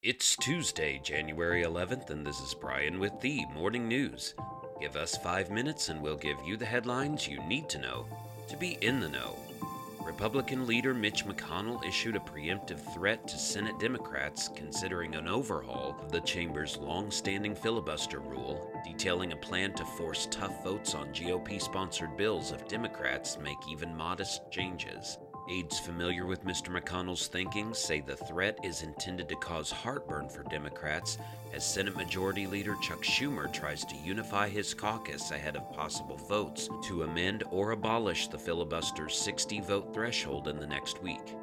It's Tuesday, January 11th, and this is Brian with the Morning News. Give us five minutes and we'll give you the headlines you need to know to be in the know. Republican leader Mitch McConnell issued a preemptive threat to Senate Democrats considering an overhaul of the chamber's long standing filibuster rule, detailing a plan to force tough votes on GOP sponsored bills if Democrats make even modest changes. Aides familiar with Mr. McConnell's thinking say the threat is intended to cause heartburn for Democrats as Senate Majority Leader Chuck Schumer tries to unify his caucus ahead of possible votes to amend or abolish the filibuster's 60 vote threshold in the next week.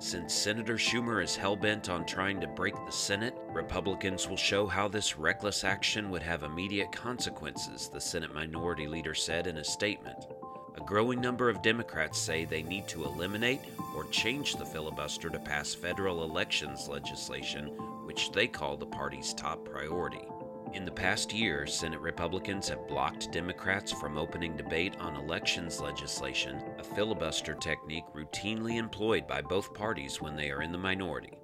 Since Senator Schumer is hell bent on trying to break the Senate, Republicans will show how this reckless action would have immediate consequences, the Senate Minority Leader said in a statement. A growing number of Democrats say they need to eliminate or change the filibuster to pass federal elections legislation, which they call the party's top priority. In the past year, Senate Republicans have blocked Democrats from opening debate on elections legislation, a filibuster technique routinely employed by both parties when they are in the minority.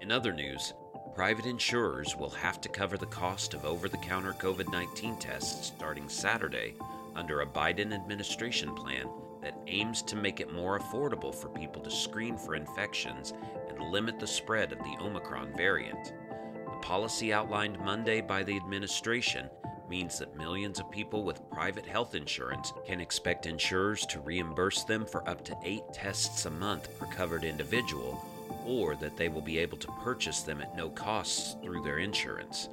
In other news, private insurers will have to cover the cost of over the counter COVID 19 tests starting Saturday under a Biden administration plan that aims to make it more affordable for people to screen for infections and limit the spread of the Omicron variant. The policy outlined Monday by the administration means that millions of people with private health insurance can expect insurers to reimburse them for up to eight tests a month per covered individual, or that they will be able to purchase them at no costs through their insurance.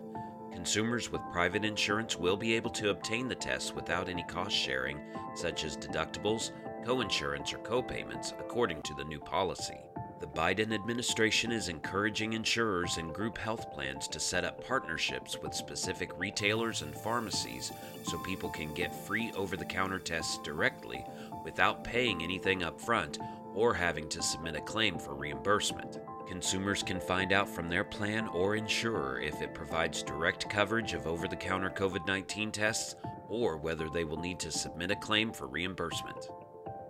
Consumers with private insurance will be able to obtain the tests without any cost sharing, such as deductibles, coinsurance, or copayments, according to the new policy. The Biden administration is encouraging insurers and group health plans to set up partnerships with specific retailers and pharmacies so people can get free over the counter tests directly without paying anything up front or having to submit a claim for reimbursement. Consumers can find out from their plan or insurer if it provides direct coverage of over the counter COVID 19 tests or whether they will need to submit a claim for reimbursement.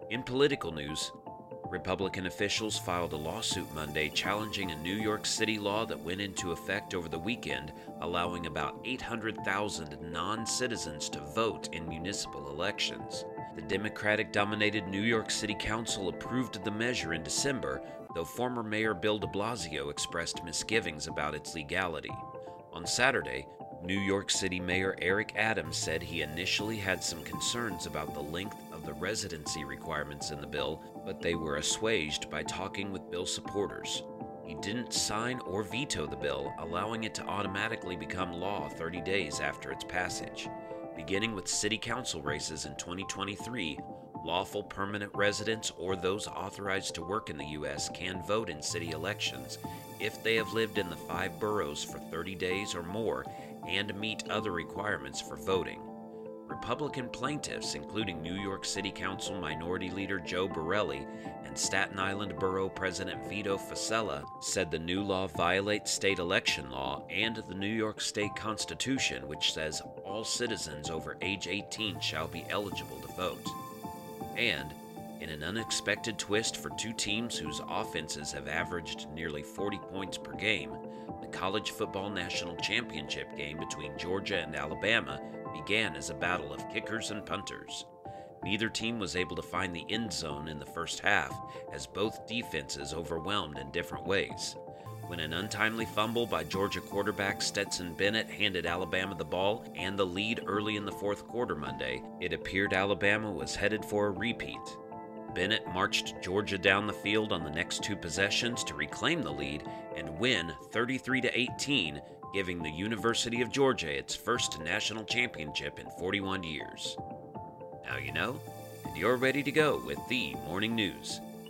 In political news, Republican officials filed a lawsuit Monday challenging a New York City law that went into effect over the weekend, allowing about 800,000 non citizens to vote in municipal elections. The Democratic dominated New York City Council approved the measure in December, though former Mayor Bill de Blasio expressed misgivings about its legality. On Saturday, New York City Mayor Eric Adams said he initially had some concerns about the length of the residency requirements in the bill, but they were assuaged by talking with bill supporters. He didn't sign or veto the bill, allowing it to automatically become law 30 days after its passage. Beginning with city council races in 2023, lawful permanent residents or those authorized to work in the U.S. can vote in city elections if they have lived in the five boroughs for 30 days or more and meet other requirements for voting. Republican plaintiffs, including New York City Council Minority Leader Joe Borelli and Staten Island Borough President Vito Fossella, said the new law violates state election law and the New York State Constitution, which says all citizens over age 18 shall be eligible to vote. And, in an unexpected twist for two teams whose offenses have averaged nearly 40 points per game, the college football national championship game between Georgia and Alabama began as a battle of kickers and punters. Neither team was able to find the end zone in the first half, as both defenses overwhelmed in different ways. When an untimely fumble by Georgia quarterback Stetson Bennett handed Alabama the ball and the lead early in the fourth quarter Monday, it appeared Alabama was headed for a repeat. Bennett marched Georgia down the field on the next two possessions to reclaim the lead and win 33 to 18, giving the University of Georgia its first national championship in 41 years. Now you know, and you're ready to go with the morning news.